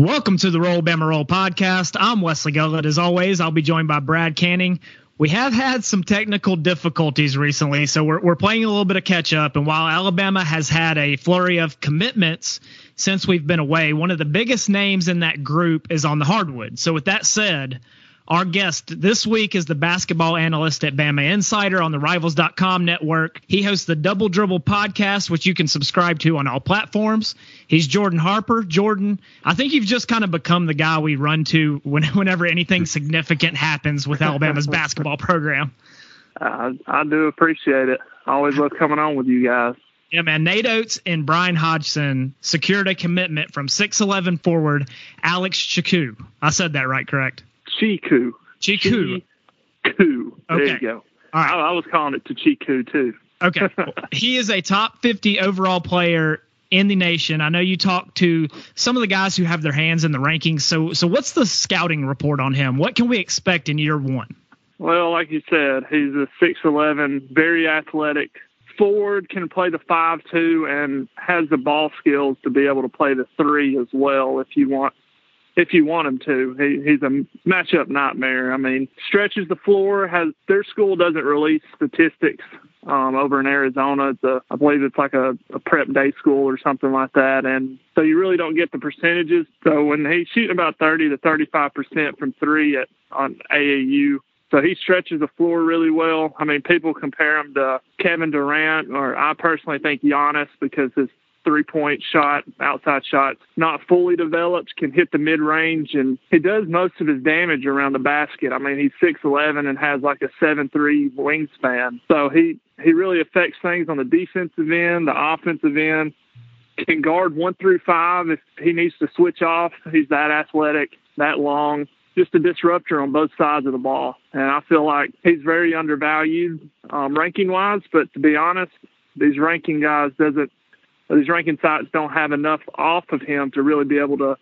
Welcome to the Roll Bama Roll podcast. I'm Wesley Gullett. As always, I'll be joined by Brad Canning. We have had some technical difficulties recently, so we're, we're playing a little bit of catch up. And while Alabama has had a flurry of commitments since we've been away, one of the biggest names in that group is on the hardwood. So, with that said, our guest this week is the basketball analyst at Bama Insider on the Rivals.com network. He hosts the Double Dribble podcast, which you can subscribe to on all platforms. He's Jordan Harper. Jordan, I think you've just kind of become the guy we run to when, whenever anything significant happens with Alabama's basketball program. I, I do appreciate it. I always love coming on with you guys. Yeah, man. Nate Oats and Bryan Hodgson secured a commitment from 6'11 forward Alex Chukwu. I said that right, correct? Tchikou. Tchikou. Tchikou. There okay. you go. All right. I, I was calling it Tchikou too. Okay. he is a top 50 overall player in the nation. I know you talked to some of the guys who have their hands in the rankings. So, so what's the scouting report on him? What can we expect in year one? Well, like you said, he's a 6'11", very athletic forward, can play the 5 2, and has the ball skills to be able to play the three as well if you want if you want him to. He, he's a matchup nightmare. I mean, stretches the floor. Has their school doesn't release statistics um, over in Arizona. It's a, I believe it's like a, a prep day school or something like that, and so you really don't get the percentages. So when he's shooting about 30 to 35 percent from three at on AAU. So he stretches the floor really well. I mean, people compare him to Kevin Durant, or I personally think Giannis because his three point shot, outside shot, not fully developed, can hit the mid range, and he does most of his damage around the basket. I mean, he's six eleven and has like a seven three wingspan, so he he really affects things on the defensive end, the offensive end. Can guard one through five if he needs to switch off. He's that athletic, that long just a disruptor on both sides of the ball. And I feel like he's very undervalued um, ranking wise. But to be honest, these ranking guys doesn't these ranking sites don't have enough off of him to really be able to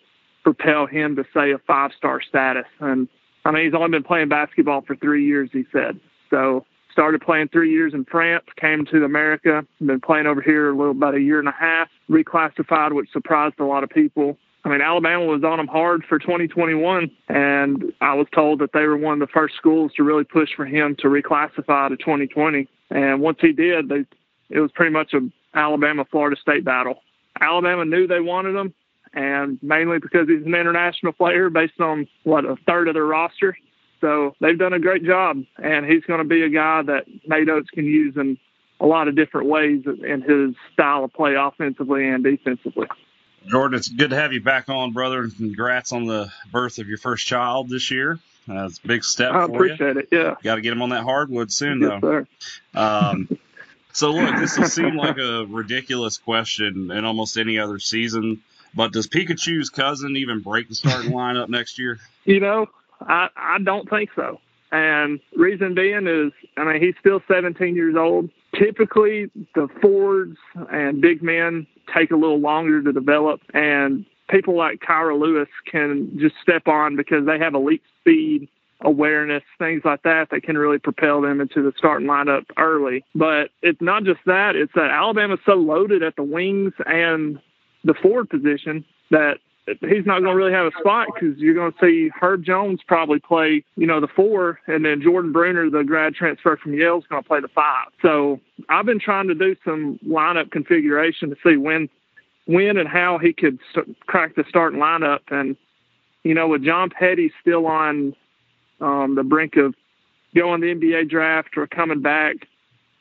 propel him to say a five star status. And I mean, he's only been playing basketball for three years, he said. So started playing three years in France, came to America, been playing over here a little about a year and a half, reclassified, which surprised a lot of people. I mean, Alabama was on him hard for 2021, and I was told that they were one of the first schools to really push for him to reclassify to 2020. And once he did, they, it was pretty much a Alabama Florida State battle. Alabama knew they wanted him, and mainly because he's an international player based on what a third of their roster. So they've done a great job, and he's going to be a guy that Nate Oats can use in a lot of different ways in his style of play, offensively and defensively. Jordan, it's good to have you back on, brother. And Congrats on the birth of your first child this year. That's a big step. I appreciate you. it. Yeah, got to get him on that hardwood soon, yes, though. Um, so look, this will seem like a ridiculous question in almost any other season, but does Pikachu's cousin even break the starting lineup next year? You know, I I don't think so. And reason being is, I mean, he's still 17 years old. Typically, the forwards and big men take a little longer to develop, and people like Kira Lewis can just step on because they have elite speed awareness, things like that, that can really propel them into the starting lineup early. But it's not just that, it's that Alabama's so loaded at the wings and the forward position that he's not going to really have a spot because you're going to see Herb Jones probably play, you know, the four, and then Jordan Bruner, the grad transfer from Yale, is going to play the five. So I've been trying to do some lineup configuration to see when, when and how he could st- crack the starting lineup. And you know, with John Petty still on um, the brink of going the NBA draft or coming back,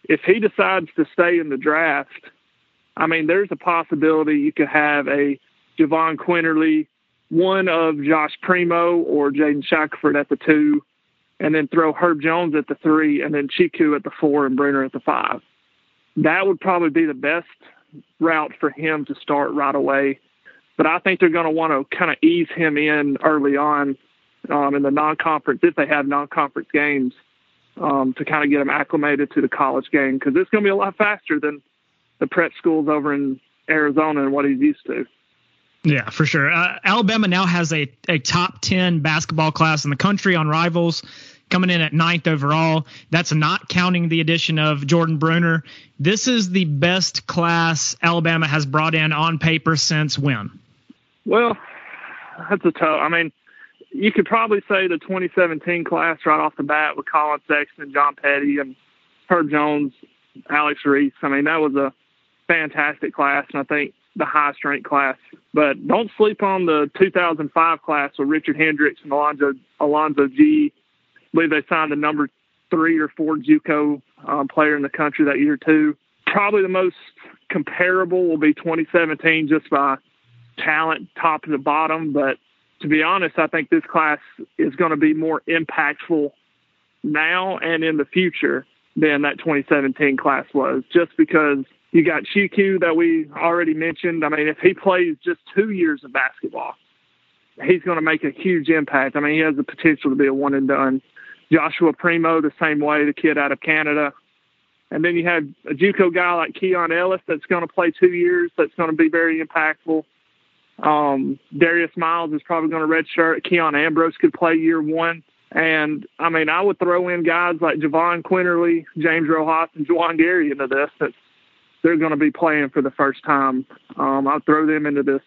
if he decides to stay in the draft, I mean, there's a possibility you could have a Jahvon Quinerly, one of Josh Primo or Jaden Shackelford at the two, and then throw Herb Jones at the three, and then Tchikou at the four and Bruner at the five. That would probably be the best route for him to start right away. But I think they're going to want to kind of ease him in early on um, in the non-conference if they have non-conference games um, to kind of get them acclimated to the college game because it's going to be a lot faster than the prep schools over in Arizona and what he's used to. Yeah, for sure. Uh, Alabama now has a, a top 10 basketball class in the country on rivals, coming in at ninth overall. That's not counting the addition of Jordan Bruner. This is the best class Alabama has brought in on paper since when? Well, that's a tough. I mean, you could probably say the 2017 class right off the bat with Collin Sexton, John Petty, and Herb Jones, Alex Reese. I mean, that was a fantastic class, and I think the highest ranked class. But don't sleep on the 2005 class with Richard Hendrix and Alonzo Alonzo Gee. I believe they signed the number three or four JUCO um, player in the country that year too. Probably the most comparable will be 2017 just by talent, top to bottom. But to be honest, I think this class is going to be more impactful now and in the future than that 2017 class was, just because you got Chukwu that we already mentioned. I mean, if he plays just two years of basketball, he's going to make a huge impact. I mean, he has the potential to be a one and done. Joshua Primo, the same way, the kid out of Canada. And then you have a JUCO guy like Keon Ellis that's going to play two years. That's going to be very impactful. Um, Darius Miles is probably going to redshirt. Keon Ambrose could play year one. And I mean, I would throw in guys like Jahvon Quinerly, James Rojas, and Juwan Gary into this. That they're going to be playing for the first time. Um, I'll throw them into this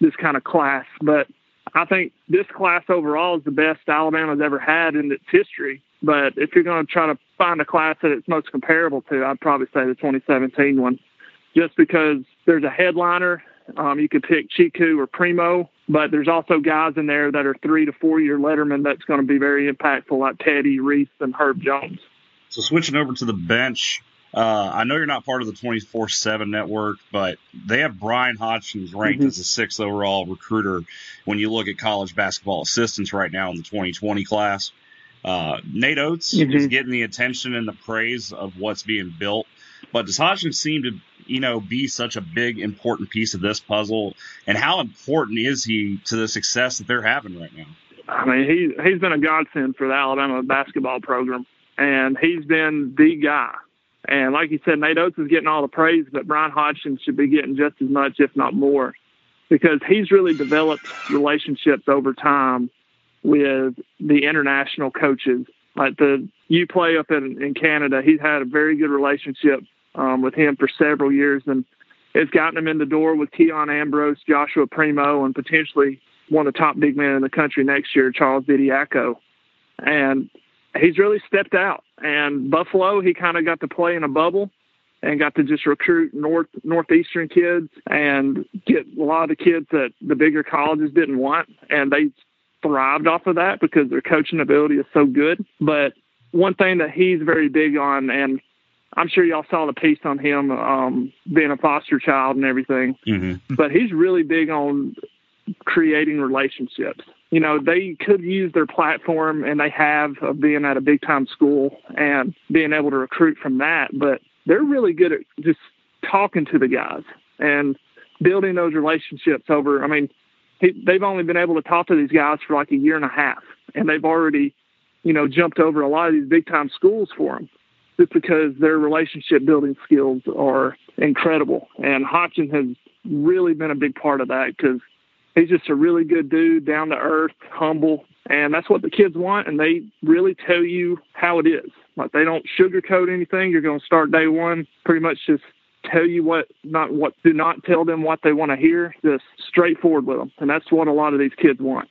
this kind of class. But I think this class overall is the best Alabama's ever had in its history. But if you're going to try to find a class that it's most comparable to, I'd probably say the 2017 one, just because there's a headliner. Um, you could pick Tchikou or Primo, but there's also guys in there that are three to four year letterman that's going to be very impactful, like Teddy Reese and Herb Jones. So switching over to the bench, uh, I know you're not part of the 24 7 network, but they have Bryan Hodgson ranked mm-hmm. as a sixth overall recruiter when you look at college basketball assistants right now in the 2020 class. Uh, Nate Oats mm-hmm. is getting the attention and the praise of what's being built, but does Hodgson seem to, you know, be such a big, important piece of this puzzle? And how important is he to the success that they're having right now? I mean, he, he's been a godsend for the Alabama basketball program, and he's been the guy and like you said, Nate Oats is getting all the praise, but Bryan Hodgson should be getting just as much, if not more, because he's really developed relationships over time with the international coaches. Like the you play up in, in Canada, he's had a very good relationship um, with him for several years, and it's gotten him in the door with Keon Ambrose, Joshua Primo, and potentially one of the top big men in the country next year, Charles Bediako. And he's really stepped out. And Buffalo, he kind of got to play in a bubble and got to just recruit north northeastern kids and get a lot of the kids that the bigger colleges didn't want, and they thrived off of that because their coaching ability is so good. But one thing that he's very big on, and I'm sure y'all saw the piece on him um, being a foster child and everything, mm-hmm. but he's really big on creating relationships you know, they could use their platform and they have of being at a big time school and being able to recruit from that. But they're really good at just talking to the guys and building those relationships over. I mean, he, they've only been able to talk to these guys for like a year and a half, and they've already, you know, jumped over a lot of these big time schools for them just because their relationship building skills are incredible. And Hodgson has really been a big part of that because he's just a really good dude, down to earth, humble, and that's what the kids want. And they really tell you how it is. Like they don't sugarcoat anything. You're going to start day one pretty much just tell you what not what do not tell them what they want to hear. Just straightforward with them, and that's what a lot of these kids want.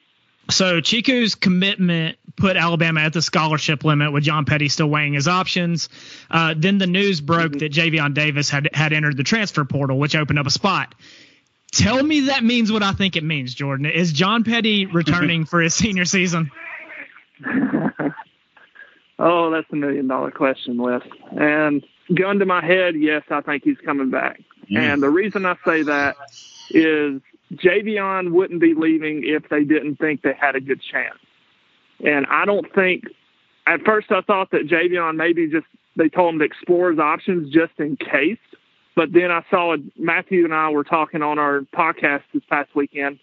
So Chukwu's commitment put Alabama at the scholarship limit with John Petty still weighing his options. Uh, then the news broke mm-hmm. that Javian Davis had had entered the transfer portal, which opened up a spot. Tell me that means what I think it means, Jordan. Is John Petty returning for his senior season? oh, that's a million dollar question, Wes. And gun to my head, yes, I think he's coming back. Mm. And the reason I say that is Javian wouldn't be leaving if they didn't think they had a good chance. And I don't think at first I thought that Javian maybe just they told him to explore his options just in case. But then I saw Matthew and I were talking on our podcast this past weekend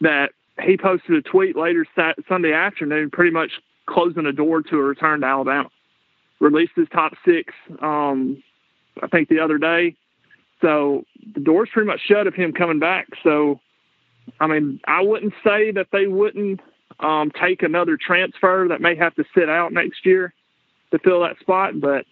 that he posted a tweet later sat, Sunday afternoon, pretty much closing the door to a return to Alabama. Released his top six, um, I think the other day. So the door's pretty much shut of him coming back. So, I mean, I wouldn't say that they wouldn't um, take another transfer that may have to sit out next year to fill that spot, but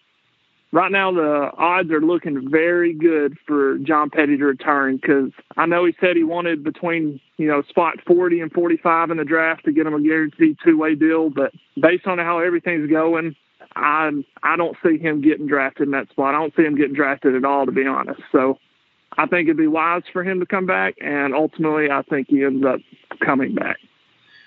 right now the odds are looking very good for John Petty to return because I know he said he wanted between you know spot 40 and 45 in the draft to get him a guaranteed two way deal, but based on how everything's going, I I don't see him getting drafted in that spot. I don't see him getting drafted at all, to be honest. So I think it'd be wise for him to come back, and ultimately, I think he ends up coming back.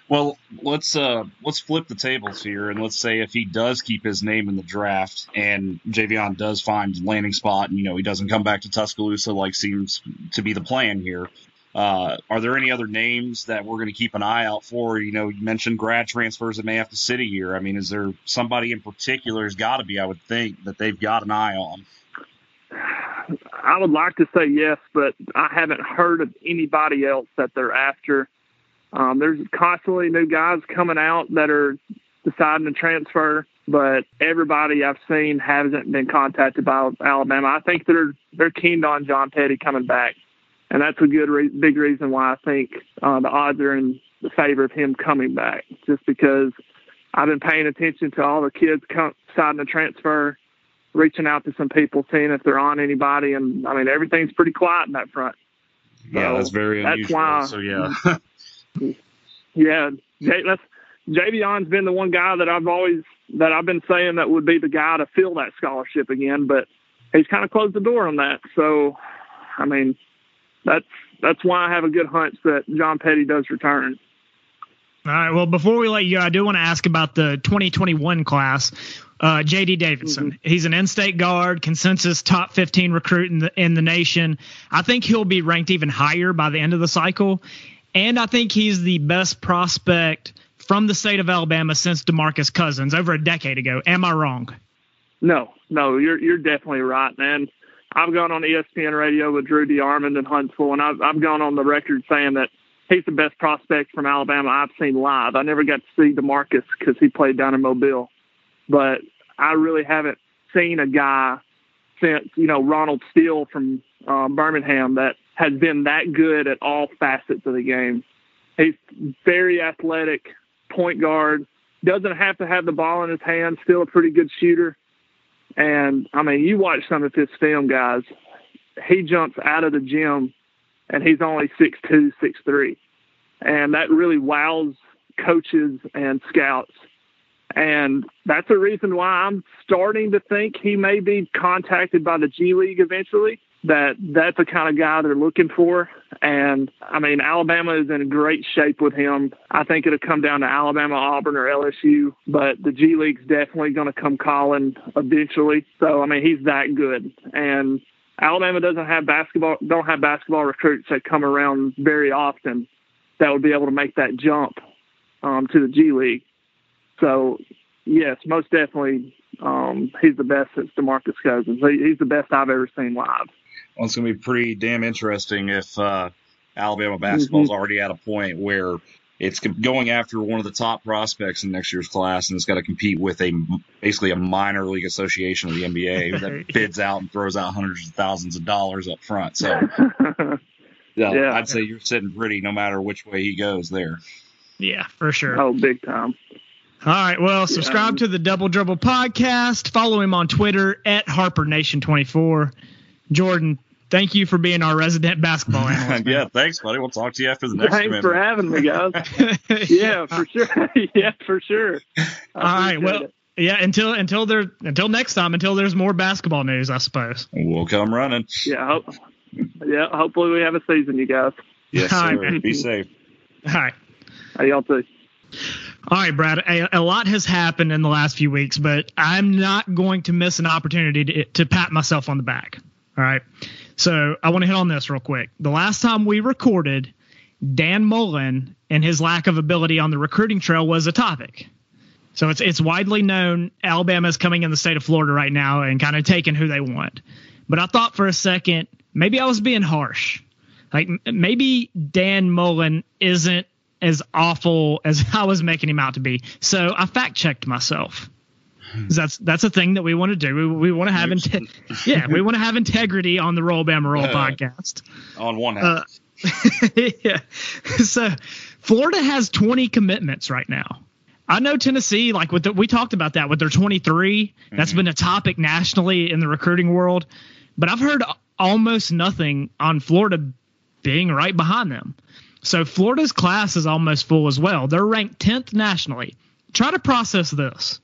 Well, let's uh, let's flip the tables here, and let's say if he does keep his name in the draft, and Javian does find landing spot, and you know he doesn't come back to Tuscaloosa like seems to be the plan here. Uh, are there any other names that we're going to keep an eye out for? You know, you mentioned grad transfers that may have to city here. I mean, is there somebody in particular? Has got to be, I would think, that they've got an eye on. I would like to say yes, but I haven't heard of anybody else that they're after. Um, there's constantly new guys coming out that are deciding to transfer, but everybody I've seen hasn't been contacted by Alabama. I think they're they're keen on John Petty coming back, and that's a good re- big reason why I think uh, the odds are in the favor of him coming back. Just because I've been paying attention to all the kids come, deciding to transfer, reaching out to some people, seeing if they're on anybody, and I mean everything's pretty quiet in that front. Yeah, that's very unusual. That's why, so yeah. yeah, Jay, that's Javian's been the one guy that I've always that I've been saying that would be the guy to fill that scholarship again, but he's kind of closed the door on that. So, I mean, that's that's why I have a good hunch that John Petty does return. All right. Well, before we let you go, I do want to ask about the 2021 class. Uh, J.D. Davidson. Mm-hmm. He's an in-state guard, consensus top 15 recruit in the in the nation. I think he'll be ranked even higher by the end of the cycle. And I think he's the best prospect from the state of Alabama since DeMarcus Cousins over a decade ago. Am I wrong? No, no, you're you're definitely right, man. I've gone on ESPN radio with Drew DeArmond in Huntsville, and I've I've gone on the record saying that he's the best prospect from Alabama I've seen live. I never got to see DeMarcus because he played down in Mobile, but I really haven't seen a guy since you know Ronald Steele from um, Birmingham that has been that good at all facets of the game. He's very athletic, point guard, doesn't have to have the ball in his hand, still a pretty good shooter. And I mean, you watch some of his film, guys. He jumps out of the gym and he's only six two, six three, And that really wows coaches and scouts. And that's a reason why I'm starting to think he may be contacted by the G League eventually that that's the kind of guy they're looking for. And I mean, Alabama is in great shape with him. I think it'll come down to Alabama, Auburn, or LSU, but the G League's definitely going to come calling eventually. So I mean, he's that good. And Alabama doesn't have basketball, don't have basketball recruits that come around very often that would be able to make that jump um, to the G League. So yes, most definitely, um, he's the best since DeMarcus Cousins. He, he's the best I've ever seen live. Well, it's going to be pretty damn interesting if uh, Alabama basketball is mm-hmm. already at a point where it's going after one of the top prospects in next year's class, and it's got to compete with a basically a minor league association of the NBA that bids out and throws out hundreds of thousands of dollars up front. So, yeah, yeah, I'd say you're sitting pretty no matter which way he goes there. Yeah, for sure. Oh, big time. All right. Well, subscribe yeah. to the Double Dribble podcast. Follow him on Twitter at Harper Nation 24. Jordan, thank you for being our resident basketball analyst. yeah, thanks, buddy. We'll talk to you after the next. Thanks for having me, guys. yeah, for sure. yeah, for sure. All right. Well. It. Yeah, until until there until next time, until there's more basketball news, I suppose. We'll come running. Yeah, hope, yeah. Hopefully, we have a season, you guys. Yes, sir. Right, Be safe. All right. How y'all too. All right, Brad. A, a, lot has happened in the last few weeks, but I'm not going to miss an opportunity to, to pat myself on the back. All right. So I want to hit on this real quick. The last time we recorded, Dan Mullen and his lack of ability on the recruiting trail was a topic. So it's it's widely known Alabama is coming in the state of Florida right now and kind of taking who they want. But I thought for a second maybe I was being harsh. Like maybe Dan Mullen isn't as awful as I was making him out to be. So I fact checked myself. That's that's a thing that we want to do. We, we want to have inte- yeah, we want to have integrity on the Roll Bama Roll uh, podcast. On one hand. Uh, yeah. So Florida has 20 commitments right now. I know Tennessee, like with the, we talked about that with their 23. Mm-hmm. That's been a topic nationally in the recruiting world, but I've heard almost nothing on Florida being right behind them. So Florida's class is almost full as well. They're ranked 10th nationally. Try to process this.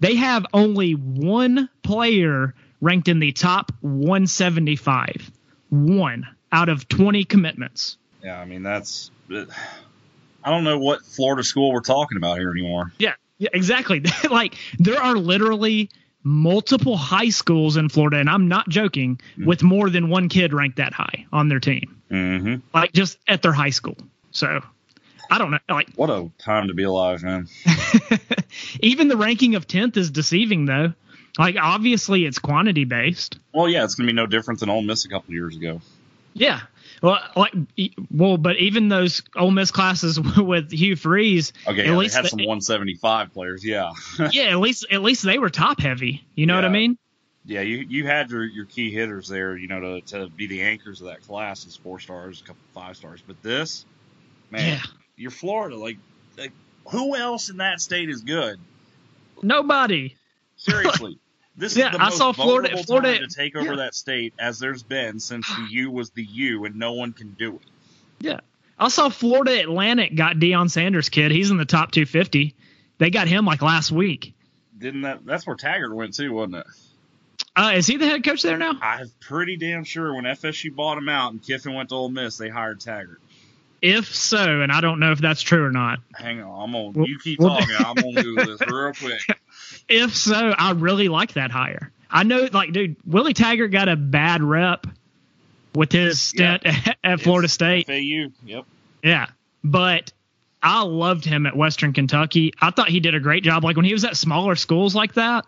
They have only one player ranked in the top 175. One out of 20 commitments. Yeah, I mean that's I don't know what Florida school we're talking about here anymore. Yeah, yeah, exactly. like there are literally multiple high schools in Florida, and I'm not joking, mm-hmm. with more than one kid ranked that high on their team. Mm-hmm. Like just at their high school. So I don't know. Like what a time to be alive, man. Even the ranking of tenth is deceiving, though. Like obviously it's quantity based. Well, yeah, it's gonna be no different than Ole Miss a couple years ago. Yeah, well, like, well, but even those Ole Miss classes with Hugh Freeze, okay, at yeah, least they had some 175 players. Yeah, yeah, at least at least they were top heavy. You know yeah. what I mean? Yeah, you you had your, your key hitters there. You know, to to be the anchors of that class as four stars, a couple five stars. But this, man, yeah. You're Florida. Like, like who else in that state is good? Nobody. Seriously. This yeah, is the I most saw Florida, Florida to take over yeah. that state as there's been since the U was the U, and no one can do it. Yeah, I saw Florida Atlantic got Deion Sanders kid. He's in the top 250. They got him like last week. Didn't that? That's where Taggart went too, wasn't it? Uh, is he the head coach there now? I'm pretty damn sure when FSU bought him out and Kiffin went to Ole Miss, they hired Taggart. If so, and I don't know if that's true or not. Hang on, I'm gonna well, you keep well, talking. I'm gonna do this real quick. if so, I really like that hire. I know, like, dude, Willie Taggart got a bad rep with his stint at, at Florida State. FAU, yep. Yeah, but I loved him at Western Kentucky. I thought he did a great job. Like when he was at smaller schools like that,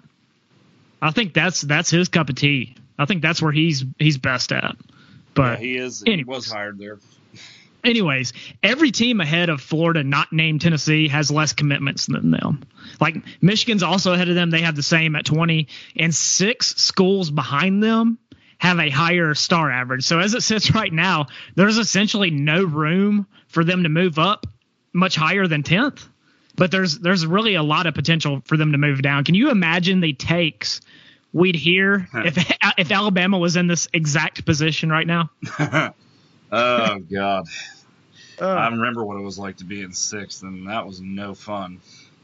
I think that's that's his cup of tea. I think that's where he's he's best at. But yeah, he is. Anyways. He was hired there. Anyways, every team ahead of Florida, not named Tennessee, has less commitments than them. Like Michigan's also ahead of them. They have the same at 20, and six schools behind them have a higher star average. So as it sits right now, there's essentially no room for them to move up much higher than 10th. But there's there's really a lot of potential for them to move down. Can you imagine the takes we'd hear if if Alabama was in this exact position right now? oh God. Uh, I remember what it was like to be in sixth, and that was no fun.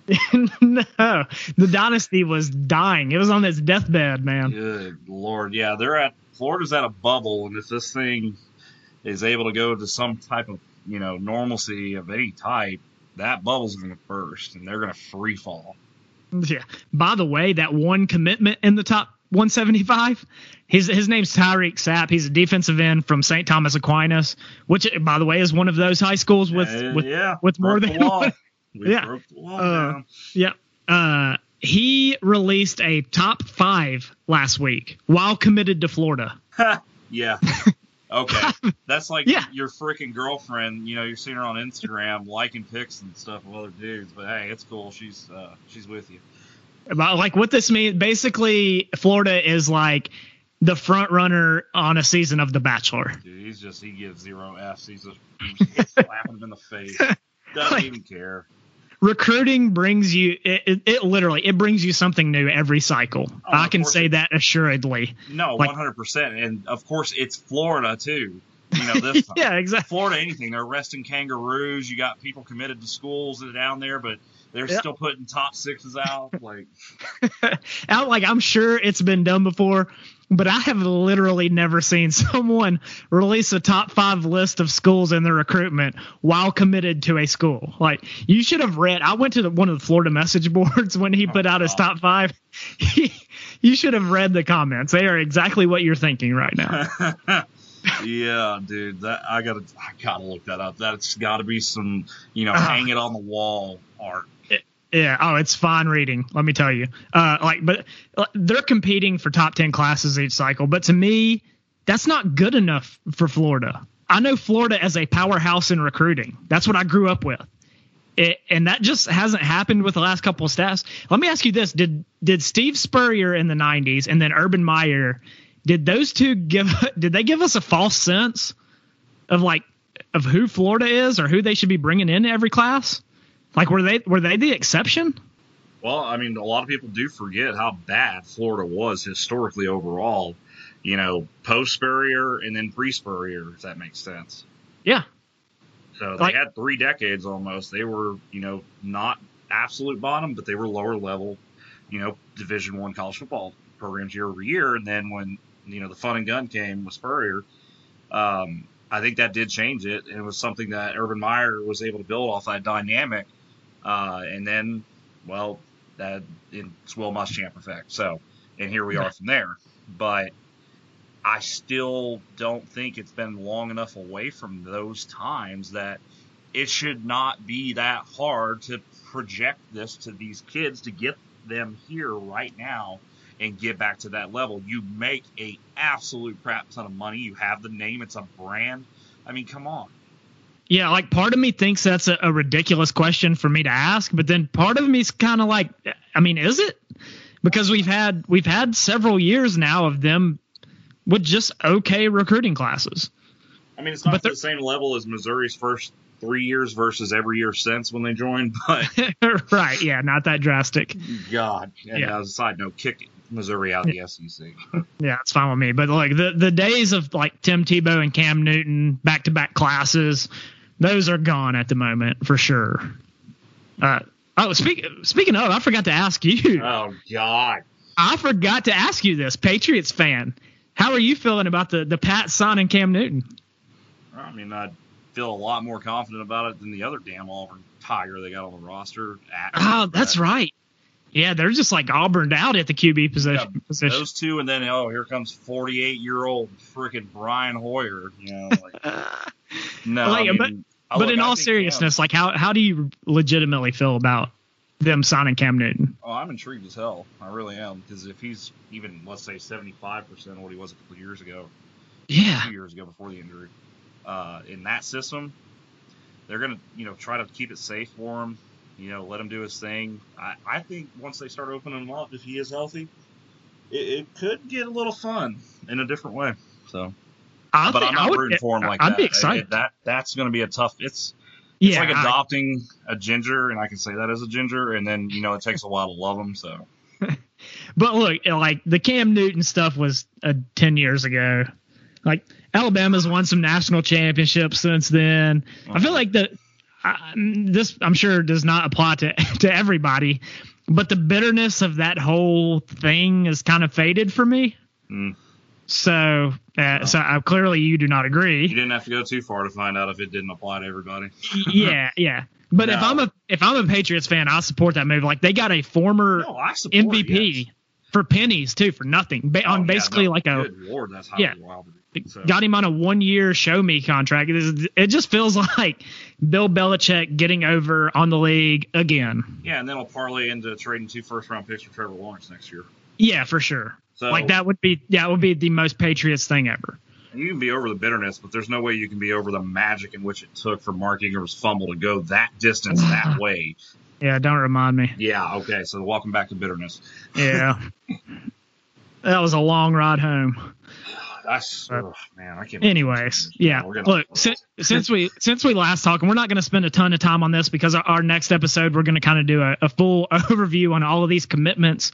no, the dynasty was dying. It was on its deathbed, man. Good lord, yeah, they're at Florida's at a bubble, and if this thing is able to go to some type of you know normalcy of any type, that bubble's going to burst, and they're going to free fall. Yeah. By the way, that one commitment in the top 175. His his name's Tyreak Sapp. He's a defensive end from St. Thomas Aquinas, which by the way is one of those high schools with uh, with yeah, with more than one, yeah uh, yeah. Uh, he released a top five last week while committed to Florida. yeah. Okay. That's like yeah. your freaking girlfriend, you know, you're seeing her on Instagram liking pics and stuff of other dudes, but hey, it's cool. She's uh, she's with you about like what this means. Basically, Florida is like the front runner on a season of The Bachelor. Dude, he's just he gives zero F's. He's just he's slapping him in the face. Doesn't like, even care. Recruiting brings you it, it, it, literally it brings you something new every cycle. Oh, I can say that assuredly. No, one hundred percent, and of course it's Florida too. You know this. yeah, exactly. Florida, anything they're arresting kangaroos. You got people committed to schools that are down there, but they're still putting top sixes out. Like, out like I'm sure it's been done before, but I have literally never seen someone release a top five list of schools in their recruitment while committed to a school. Like, you should have read. I went to the, one of the Florida message boards when he oh, put out his top five. you should have read the comments. They are exactly what you're thinking right now. yeah, dude, that I gotta, I gotta look that up. That's got to be some, you know, uh, hang it on the wall art. Yeah. Oh, it's fine reading. Let me tell you. Uh, like, but uh, they're competing for top ten classes each cycle. But to me, that's not good enough for Florida. I know Florida as a powerhouse in recruiting. That's what I grew up with. It, and that just hasn't happened with the last couple of staffs. Let me ask you this: Did did Steve Spurrier in the '90s and then Urban Meyer? Did those two give? Did they give us a false sense of like of who Florida is or who they should be bringing in every class? Like were they were they the exception? Well, I mean, a lot of people do forget how bad Florida was historically overall. You know, post Spurrier and then pre Spurrier, if that makes sense. Yeah. So they like, had three decades almost. They were, you know, not absolute bottom, but they were lower level, you know, Division One college football programs year over year. And then when you know the fun and gun came with Spurrier, um, I think that did change it, and it was something that Urban Meyer was able to build off that dynamic. Uh, and then, well, that it's Will Muschamp effect. So, and here we are from there. But I still don't think it's been long enough away from those times that it should not be that hard to project this to these kids to get them here right now and get back to that level. You make a absolute crap ton of money. You have the name. It's a brand. I mean, come on. Yeah, like part of me thinks that's a, a ridiculous question for me to ask, but then part of me is kind of like, I mean, is it? Because we've had we've had several years now of them with just okay recruiting classes. I mean, it's not the same level as Missouri's first three years versus every year since when they joined, but right, yeah, not that drastic. God, and yeah. as a side note, kick Missouri out of the SEC. yeah, it's fine with me. But like the the days of like Tim Tebow and Cam Newton back to back classes, those are gone at the moment for sure. Uh, oh, speak, speaking of, I forgot to ask you. Oh God, I forgot to ask you this, Patriots fan. How are you feeling about the the Pat and Cam Newton? I mean, I feel a lot more confident about it than the other damn Auburn Tiger they got on the roster. oh, that's right. Yeah, they're just like Auburned out at the QB position. Yeah, position. Those two, and then oh, here comes forty-eight-year-old freaking Brian Hoyer. You know, like, no, like, I mean, but, but look, in all seriousness, like how how do you legitimately feel about them signing Cam Newton? Oh, I'm intrigued as hell. I really am because if he's even let's say seventy-five percent of what he was a couple years ago, yeah, two years ago before the injury, uh, in that system, they're gonna you know try to keep it safe for him you know, let him do his thing. I, I think once they start opening him up, if he is healthy, it, it could get a little fun in a different way. So, I but I'm not would, rooting for him like I'd that. be excited. It, that that's going to be a tough. It's it's yeah, like adopting I, a ginger, and I can say that as a ginger, and then you know it takes a while to love them. So, but look, like the Cam Newton stuff was uh, ten years ago. Like Alabama's won some national championships since then. I feel uh-huh. like the this I'm sure does not apply to to everybody, but the bitterness of that whole thing is kind of faded for me. Mm. So, uh, so uh, clearly you do not agree. You didn't have to go too far to find out if it didn't apply to everybody. yeah, yeah. But no. if I'm a if I'm a Patriots fan, I support that move. Like they got a former no, support, MVP yes. for pennies too, for nothing, ba- oh, on basically yeah, no, like a Lord, that's yeah. So. Got him on a one year show me contract. It, is, it just feels like Bill Belichick getting over on the league again. Yeah, and then I'll parlay into trading two first round picks for Trevor Lawrence next year. Yeah, for sure. So, like that would be that would be the most Patriots thing ever. You can be over the bitterness, but there's no way you can be over the magic in which it took for Mark Ingram's fumble to go that distance that way. Yeah, don't remind me. Yeah, okay. So welcome back to bitterness. Yeah. that was a long ride home. That's oh, man. I can't. Anyways, yeah. Look, since, since we since we last talked, and we're not going to spend a ton of time on this because our, our next episode we're going to kind of do a, a full overview on all of these commitments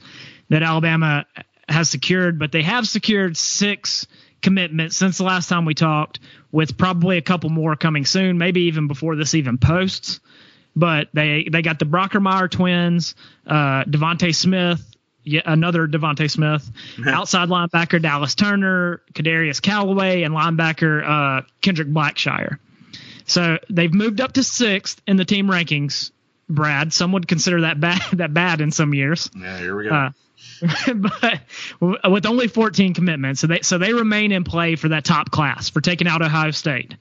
that Alabama has secured. But they have secured six commitments since the last time we talked, with probably a couple more coming soon, maybe even before this even posts. But they they got the Brockermeyer twins, uh, DeVonta Smith, yet another Devonte Smith, outside linebacker Dallas Turner, Kadarius Calloway, and linebacker uh, Kendrick Blackshire. So they've moved up to sixth in the team rankings. Brad, some would consider that bad that bad in some years. Yeah, here we go. Uh, but with only 14 commitments, so they so they remain in play for that top class for taking out Ohio State.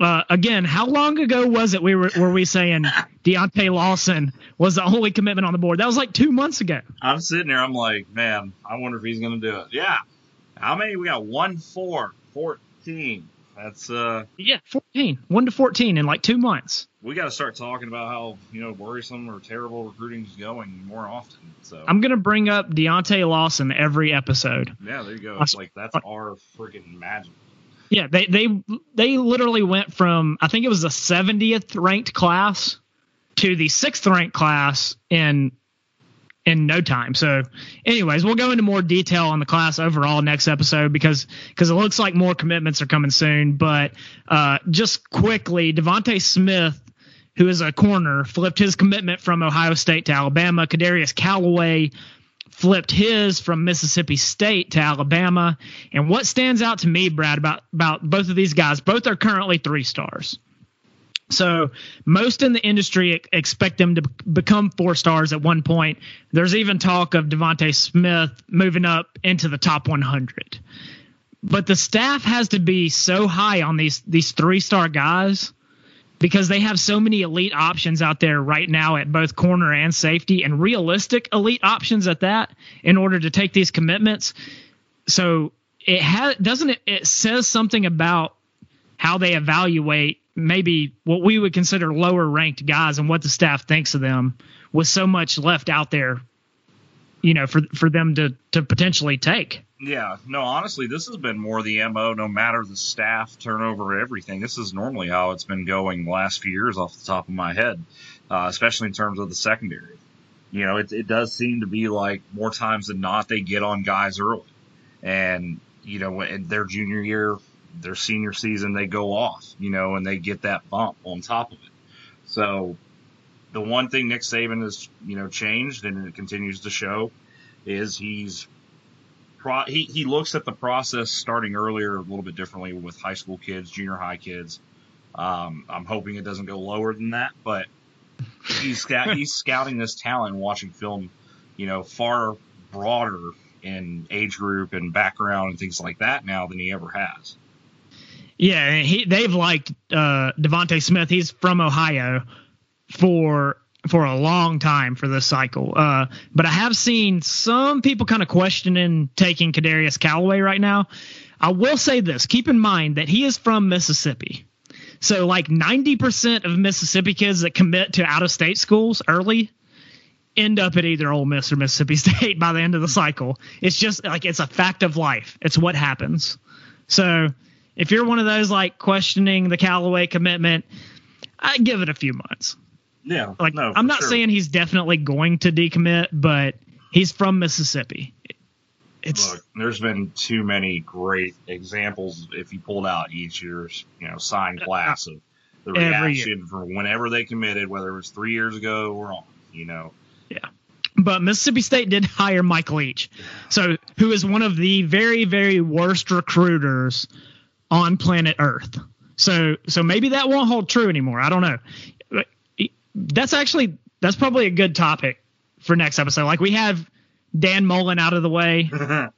Uh, again, how long ago was it we were were we saying Deontae Lawson was the only commitment on the board? That was like two months ago. I'm sitting there, I'm like, man, I wonder if he's gonna do it. Yeah. How many? We got one, four, 14. That's uh yeah, 14, one to 14 in like two months. We got to start talking about how you know worrisome or terrible recruiting is going more often. So I'm gonna bring up Deontae Lawson every episode. Yeah, there you go. It's like that's our freaking magic. Yeah, they they they literally went from I think it was the 70th ranked class to the sixth ranked class in in no time. So, anyways, we'll go into more detail on the class overall next episode because because it looks like more commitments are coming soon. But uh, just quickly, Devonte Smith, who is a corner, flipped his commitment from Ohio State to Alabama. Kadarius Calloway flipped his from Mississippi State to Alabama. And what stands out to me, Brad, about about both of these guys, both are currently three stars. So most in the industry expect them to become four stars at one point. There's even talk of Devonte Smith moving up into the top 100. But the staff has to be so high on these these three star guys because they have so many elite options out there right now at both corner and safety and realistic elite options at that in order to take these commitments. So it doesn't it, it says something about how they evaluate maybe what we would consider lower ranked guys and what the staff thinks of them with so much left out there you know for for them to to potentially take yeah. No honestly this has been more the mo no matter the staff turnover everything. This is normally how it's been going the last few years off the top of my head uh, especially in terms of the secondary. You know it, it does seem to be like more times than not they get on guys early. And you know in their junior year their senior season they go off, you know, and they get that bump on top of it. So the one thing Nick Saban has, you know, changed and it continues to show is he's pro- he, he looks at the process starting earlier a little bit differently with high school kids, junior high kids. Um, I'm hoping it doesn't go lower than that, but he's he's scouting this talent, watching film, you know, far broader in age group and background and things like that now than he ever has. Yeah, he they've liked uh, DeVonta Smith. He's from Ohio for for a long time for this cycle. Uh, but I have seen some people kind of questioning taking Kadarius Calloway right now. I will say this: keep in mind that he is from Mississippi. So, like 90% of Mississippi kids that commit to out of state schools early end up at either Ole Miss or Mississippi State by the end of the cycle. It's just like it's a fact of life. It's what happens. So, if you're one of those like questioning the Calloway commitment, I give it a few months. Yeah, like no, I'm not sure. saying he's definitely going to decommit, but he's from Mississippi. It's Look, there's been too many great examples. If you pulled out each year's, you know, sign uh, class of the reaction from whenever they committed, whether it was three years ago or on, you know. yeah. But Mississippi State did hire Mike Leach, so who is one of the very very worst recruiters on planet Earth. So so maybe that won't hold true anymore. I don't know. That's actually that's probably a good topic for next episode. Like we have Dan Mullen out of the way.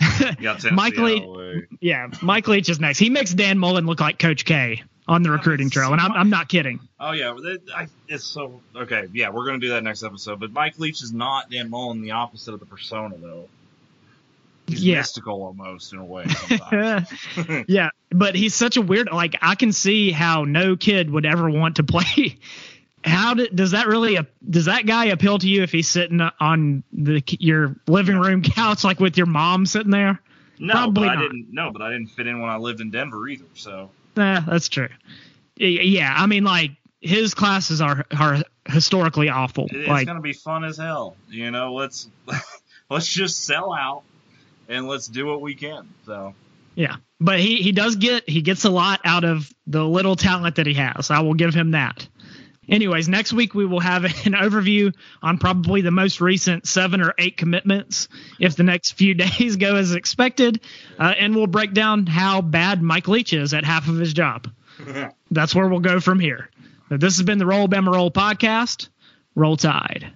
Mike Leach, yeah, Mike Leach is next. He makes Dan Mullen look like Coach K on the recruiting trail, and I'm, I'm not kidding. Oh yeah, it's so okay. Yeah, we're gonna do that next episode. But Mike Leach is not Dan Mullen, the opposite of the persona though. He's yeah. mystical almost in a way. yeah, but he's such a weird. Like I can see how no kid would ever want to play. How did, does that really does that guy appeal to you if he's sitting on the your living room couch like with your mom sitting there? No, Probably but I didn't. No, but I didn't fit in when I lived in Denver either. So. Yeah, that's true. Yeah, I mean, like his classes are are historically awful. It's like, gonna be fun as hell. You know, let's let's just sell out and let's do what we can. So yeah, but he he does get he gets a lot out of the little talent that he has. I will give him that. Anyways, next week we will have an overview on probably the most recent seven or eight commitments if the next few days go as expected, uh, and we'll break down how bad Mike Leach is at half of his job. That's where we'll go from here. But this has been the Roll Bama Roll podcast. Roll Tide.